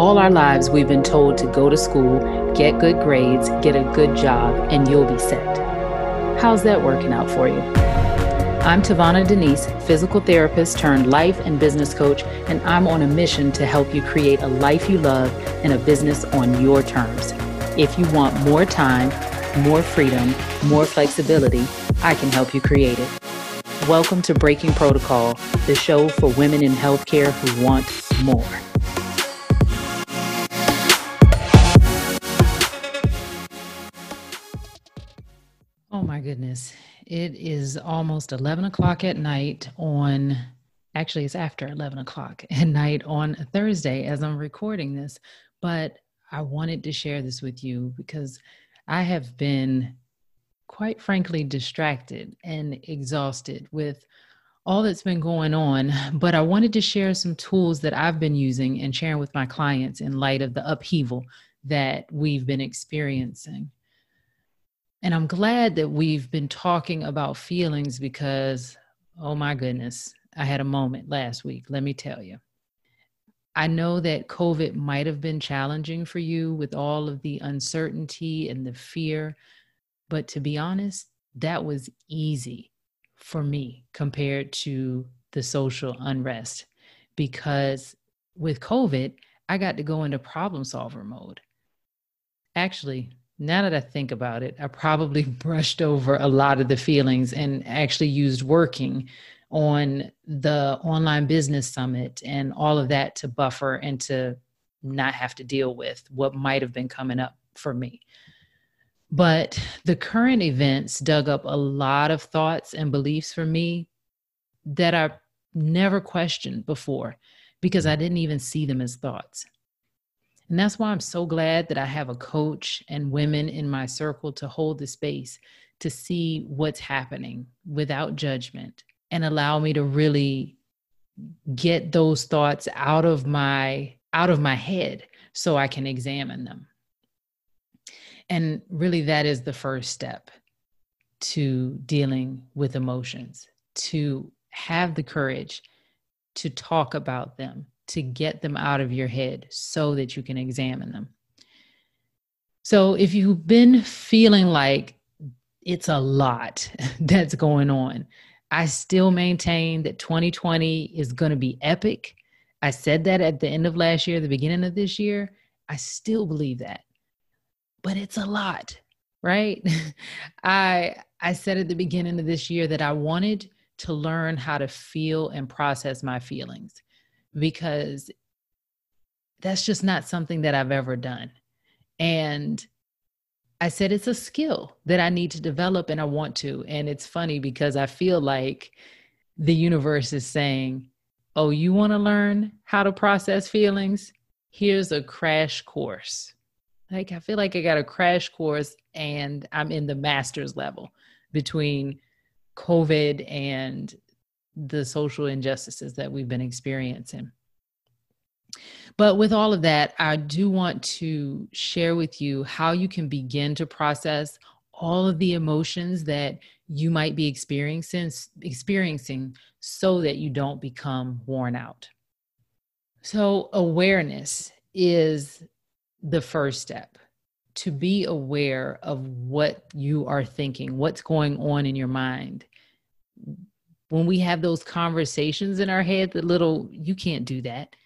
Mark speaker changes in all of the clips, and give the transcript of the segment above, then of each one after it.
Speaker 1: All our lives, we've been told to go to school, get good grades, get a good job, and you'll be set. How's that working out for you? I'm Tavana Denise, physical therapist turned life and business coach, and I'm on a mission to help you create a life you love and a business on your terms. If you want more time, more freedom, more flexibility, I can help you create it. Welcome to Breaking Protocol, the show for women in healthcare who want more. Goodness. It is almost 11 o'clock at night on, actually, it's after 11 o'clock at night on Thursday as I'm recording this. But I wanted to share this with you because I have been quite frankly distracted and exhausted with all that's been going on. But I wanted to share some tools that I've been using and sharing with my clients in light of the upheaval that we've been experiencing. And I'm glad that we've been talking about feelings because, oh my goodness, I had a moment last week, let me tell you. I know that COVID might have been challenging for you with all of the uncertainty and the fear, but to be honest, that was easy for me compared to the social unrest because with COVID, I got to go into problem solver mode. Actually, now that I think about it, I probably brushed over a lot of the feelings and actually used working on the online business summit and all of that to buffer and to not have to deal with what might have been coming up for me. But the current events dug up a lot of thoughts and beliefs for me that I never questioned before because I didn't even see them as thoughts. And that's why I'm so glad that I have a coach and women in my circle to hold the space to see what's happening without judgment and allow me to really get those thoughts out of my out of my head so I can examine them. And really that is the first step to dealing with emotions, to have the courage to talk about them, to get them out of your head so that you can examine them. So if you've been feeling like it's a lot that's going on, I still maintain that 2020 is going to be epic. I said that at the end of last year, the beginning of this year. I still believe that. But it's a lot, right? I I said at the beginning of this year that I wanted to learn how to feel and process my feelings because that's just not something that I've ever done. And I said it's a skill that I need to develop and I want to. And it's funny because I feel like the universe is saying, Oh, you want to learn how to process feelings? Here's a crash course. Like, I feel like I got a crash course and I'm in the master's level between COVID and the social injustices that we've been experiencing. But with all of that, I do want to share with you how you can begin to process all of the emotions that you might be experiencing experiencing so that you don't become worn out. So awareness is the first step to be aware of what you are thinking, what's going on in your mind. When we have those conversations in our head, the little, you can't do that.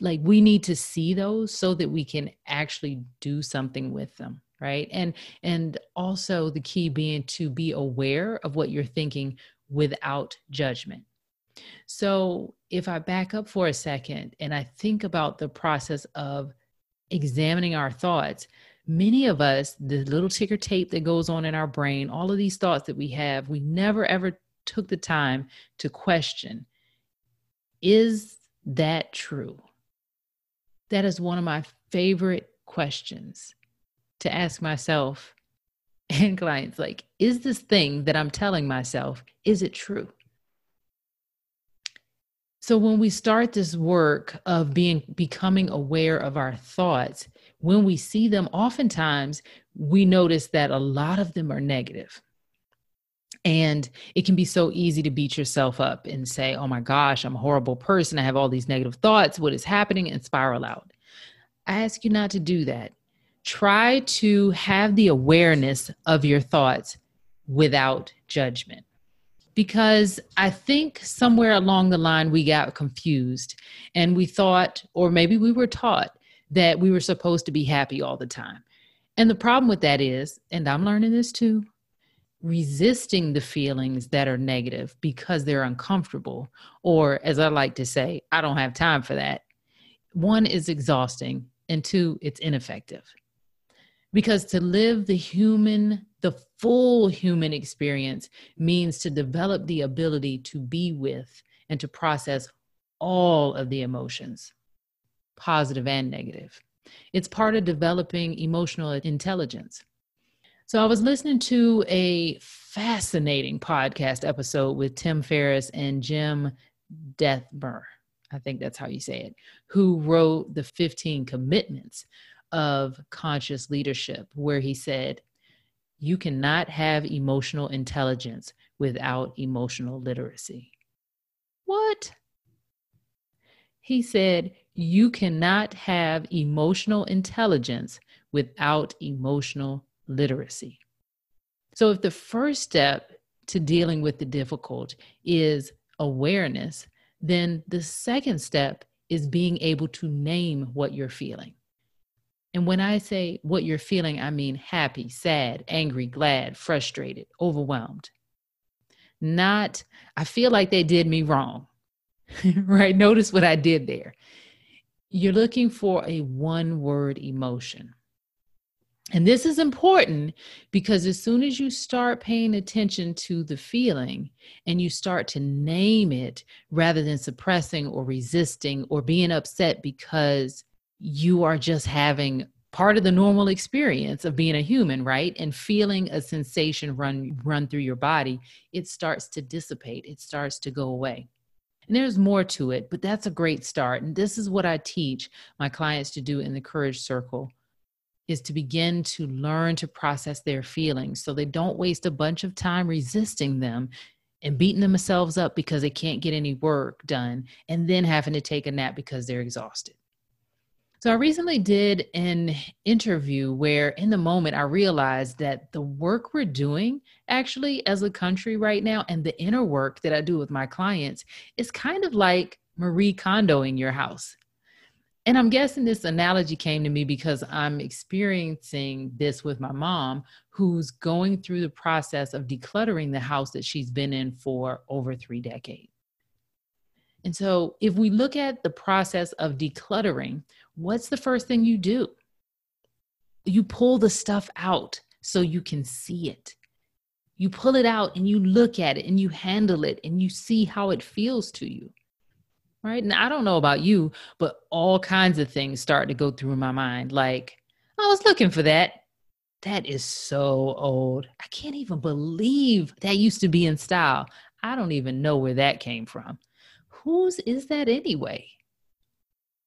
Speaker 1: Like we need to see those so that we can actually do something with them right? And and also the key being to be aware of what you're thinking without judgment. So if i back up for a second and i think about the process of examining our thoughts many of us the little ticker tape that goes on in our brain all of these thoughts that we have we never ever took the time to question is that true? That is one of my favorite questions to ask myself and clients like is this thing that i'm telling myself is it true? So when we start this work of being becoming aware of our thoughts when we see them oftentimes we notice that a lot of them are negative and it can be so easy to beat yourself up and say, oh my gosh, I'm a horrible person. I have all these negative thoughts. What is happening? And spiral out. I ask you not to do that. Try to have the awareness of your thoughts without judgment. Because I think somewhere along the line we got confused and we thought, or maybe we were taught, that we were supposed to be happy all the time. And the problem with that is, and I'm learning this too, resisting the feelings that are negative because they're uncomfortable, or as I like to say, I don't have time for that. One is exhausting, and two, it's ineffective. Because to live the human, the full human experience means to develop the ability to be with and to process all of the emotions, positive and negative. It's part of developing emotional intelligence. So I was listening to a fascinating podcast episode with Tim Ferriss and Jim Dethmer. I think that's how you say it, who wrote the 15 commitments of conscious leadership, where he said, You cannot have emotional intelligence without emotional literacy. What? He said, You cannot have emotional intelligence without emotional literacy. So, if the first step to dealing with the difficult is awareness, then the second step is being able to name what you're feeling. And when I say what you're feeling, I mean happy, sad, angry, glad, frustrated, overwhelmed. Not, I feel like they did me wrong, right? Notice what I did there. You're looking for a one word emotion. And this is important because as soon as you start paying attention to the feeling and you start to name it rather than suppressing or resisting or being upset because you are just having part of the normal experience of being a human right and feeling a sensation run run through your body it starts to dissipate. It starts to go away. And there's more to it but that's a great start. And this is what i teach my clients to do in the courage circle is to begin to learn to process their feelings so they don't waste a bunch of time resisting them and beating themselves up because they can't get any work done and then having to take a nap because they're exhausted. So, I recently did an interview where, in the moment, I realized that the work we're doing actually as a country right now and the inner work that I do with my clients is kind of like Marie Kondoing your house. And I'm guessing this analogy came to me because I'm experiencing this with my mom, who's going through the process of decluttering the house that she's been in for over three decades. And so, if we look at the process of decluttering, what's the first thing you do? You pull the stuff out so you can see it. You pull it out and you look at it and you handle it and you see how it feels to you right? And I don't know about you, but all kinds of things start to go through my mind. Like, I was looking for that. That is so old. I can't even believe that used to be in style. I don't even know where that came from. Whose is that anyway?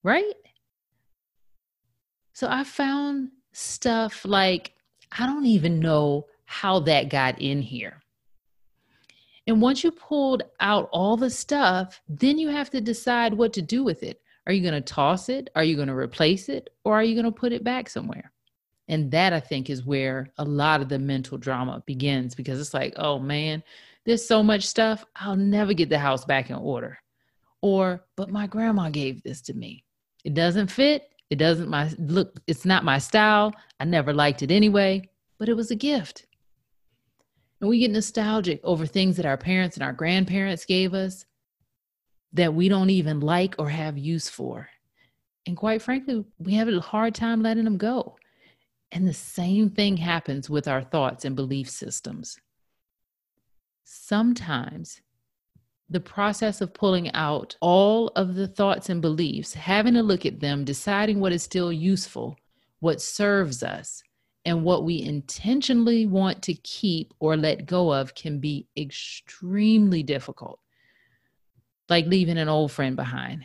Speaker 1: Right? So I found stuff like, I don't even know how that got in here. And once you pulled out all the stuff, then you have to decide what to do with it. Are you going to toss it? Are you going to replace it? Or are you going to put it back somewhere? And that I think is where a lot of the mental drama begins because it's like, oh man, there's so much stuff. I'll never get the house back in order. Or, but my grandma gave this to me. It doesn't fit. It doesn't my look, it's not my style. I never liked it anyway, but it was a gift. And we get nostalgic over things that our parents and our grandparents gave us that we don't even like or have use for. And quite frankly, we have a hard time letting them go. And the same thing happens with our thoughts and belief systems. Sometimes the process of pulling out all of the thoughts and beliefs, having a look at them, deciding what is still useful, what serves us, and what we intentionally want to keep or let go of can be extremely difficult, like leaving an old friend behind.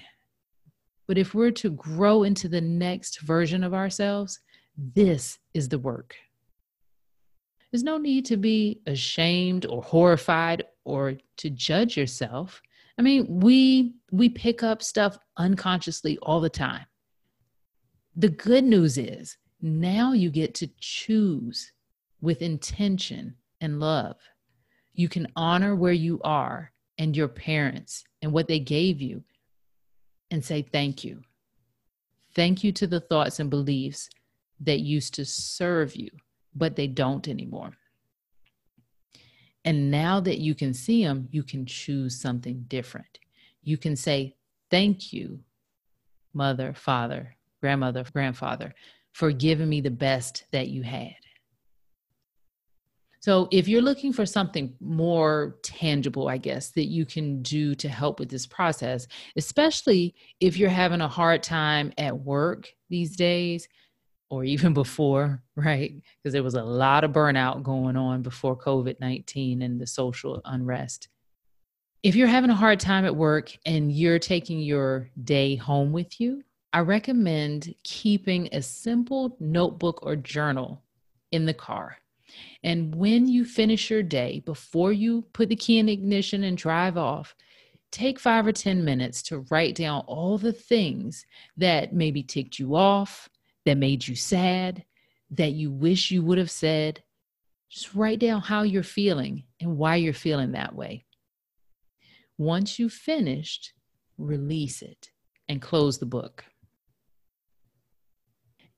Speaker 1: But if we're to grow into the next version of ourselves, this is the work. There's no need to be ashamed or horrified or to judge yourself. I mean, we we pick up stuff unconsciously all the time The good news is now you get to choose with intention and love. You can honor where you are and your parents and what they gave you and say thank you. Thank you to the thoughts and beliefs that used to serve you, but they don't anymore. And now that you can see them, you can choose something different. You can say, Thank you, mother, father, grandmother, grandfather, for giving me the best that you had. So, if you're looking for something more tangible, I guess, that you can do to help with this process, especially if you're having a hard time at work these days, or even before, right? Because there was a lot of burnout going on before COVID 19 and the social unrest. If you're having a hard time at work and you're taking your day home with you, I recommend keeping a simple notebook or journal in the car. And when you finish your day, before you put the key in ignition and drive off, take five or 10 minutes to write down all the things that maybe ticked you off, that made you sad, that you wish you would have said. Just write down how you're feeling and why you're feeling that way. Once you've finished, release it and close the book.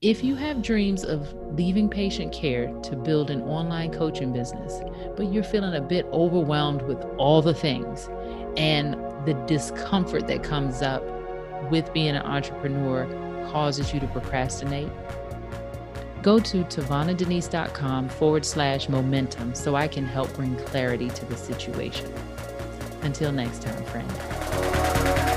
Speaker 1: If you have dreams of leaving patient care to build an online coaching business, but you're feeling a bit overwhelmed with all the things and the discomfort that comes up with being an entrepreneur causes you to procrastinate, go to tavanadenise.com forward slash momentum so I can help bring clarity to the situation. Until next time, friend.